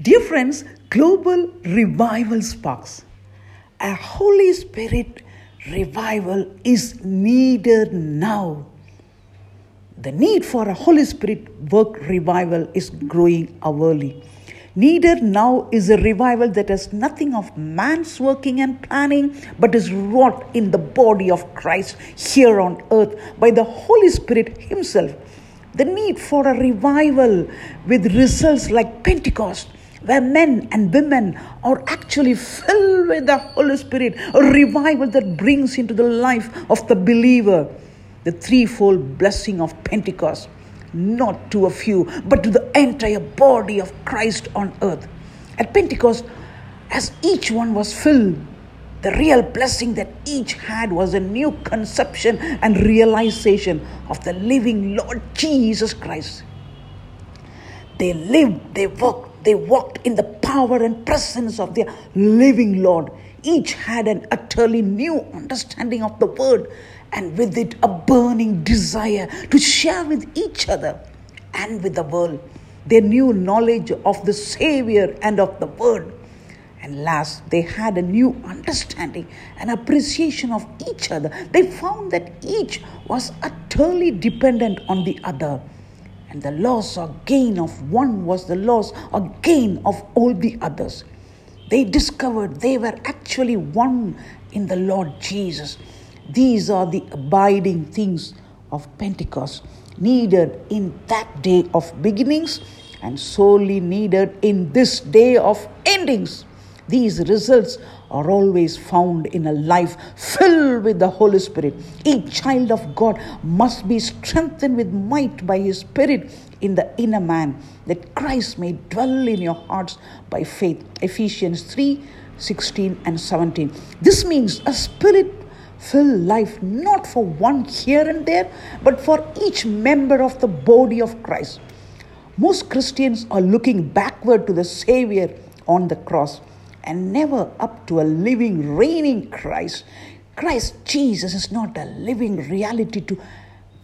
Dear friends, global revival sparks. A Holy Spirit revival is needed now. The need for a Holy Spirit work revival is growing hourly. Needed now is a revival that has nothing of man's working and planning, but is wrought in the body of Christ here on earth by the Holy Spirit Himself. The need for a revival with results like Pentecost where men and women are actually filled with the Holy Spirit, a revival that brings into the life of the believer the threefold blessing of Pentecost, not to a few, but to the entire body of Christ on earth. At Pentecost, as each one was filled, the real blessing that each had was a new conception and realization of the living Lord Jesus Christ. They lived, they worked, they walked in the power and presence of their living Lord. Each had an utterly new understanding of the word and with it a burning desire to share with each other and with the world their new knowledge of the Savior and of the word. And last, they had a new understanding and appreciation of each other. They found that each was utterly dependent on the other. And the loss or gain of one was the loss or gain of all the others. They discovered they were actually one in the Lord Jesus. These are the abiding things of Pentecost, needed in that day of beginnings and solely needed in this day of endings. These results are always found in a life filled with the Holy Spirit. Each child of God must be strengthened with might by His Spirit in the inner man, that Christ may dwell in your hearts by faith. Ephesians 3 16 and 17. This means a spirit filled life not for one here and there, but for each member of the body of Christ. Most Christians are looking backward to the Savior on the cross and never up to a living, reigning Christ. Christ Jesus is not a living reality to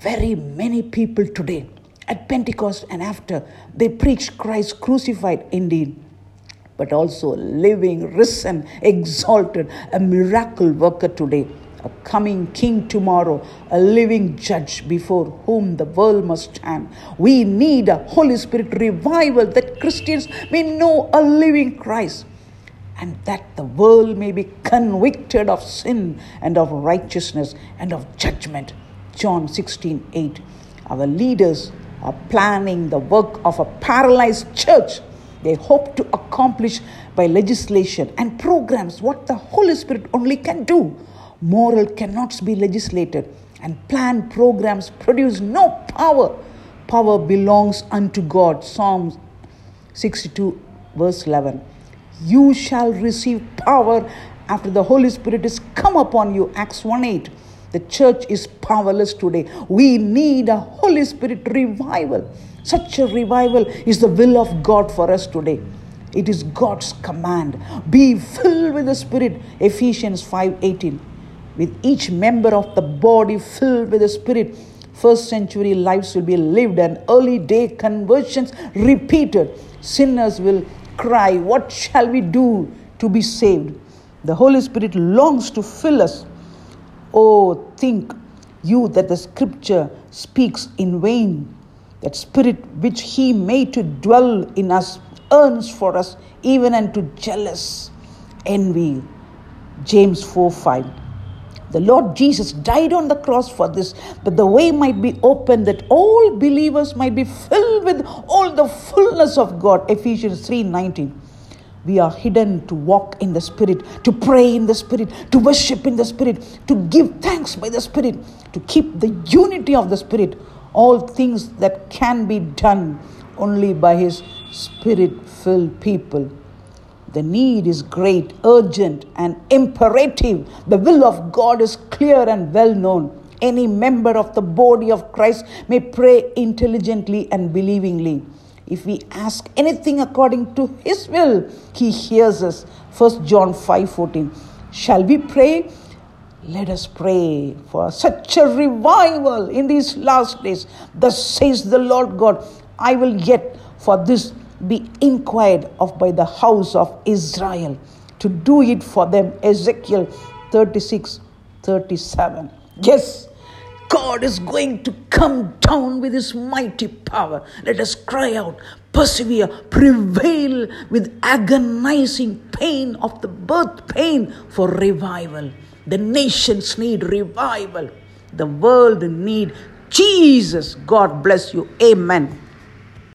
very many people today. At Pentecost and after, they preached Christ crucified indeed, but also living, risen, exalted, a miracle worker today a coming king tomorrow, a living judge before whom the world must stand. We need a Holy Spirit revival that Christians may know a living Christ and that the world may be convicted of sin and of righteousness and of judgment. John 16 8. Our leaders are planning the work of a paralyzed church. They hope to accomplish by legislation and programs what the Holy Spirit only can do. Moral cannot be legislated, and planned programs produce no power. Power belongs unto God. Psalms 62, verse 11. You shall receive power after the Holy Spirit is come upon you. Acts 1 8. The church is powerless today. We need a Holy Spirit revival. Such a revival is the will of God for us today. It is God's command. Be filled with the Spirit. Ephesians 5:18. With each member of the body filled with the Spirit, first century lives will be lived and early day conversions repeated. Sinners will cry, What shall we do to be saved? The Holy Spirit longs to fill us. Oh, think you that the scripture speaks in vain. That spirit which he made to dwell in us earns for us even unto jealous envy. James 4 5. The Lord Jesus died on the cross for this, that the way might be opened, that all believers might be filled with all the fullness of God. Ephesians 3 19. We are hidden to walk in the Spirit, to pray in the Spirit, to worship in the Spirit, to give thanks by the Spirit, to keep the unity of the Spirit. All things that can be done only by His Spirit filled people. The need is great, urgent, and imperative. The will of God is clear and well known. Any member of the body of Christ may pray intelligently and believingly. If we ask anything according to his will, he hears us. 1 John 5:14. Shall we pray? Let us pray for such a revival in these last days. Thus says the Lord God, I will yet for this be inquired of by the house of Israel to do it for them. Ezekiel 36 37. Yes, God is going to come down with his mighty power. Let us cry out, persevere, prevail with agonizing pain of the birth pain for revival. The nations need revival. The world need Jesus. God bless you. Amen.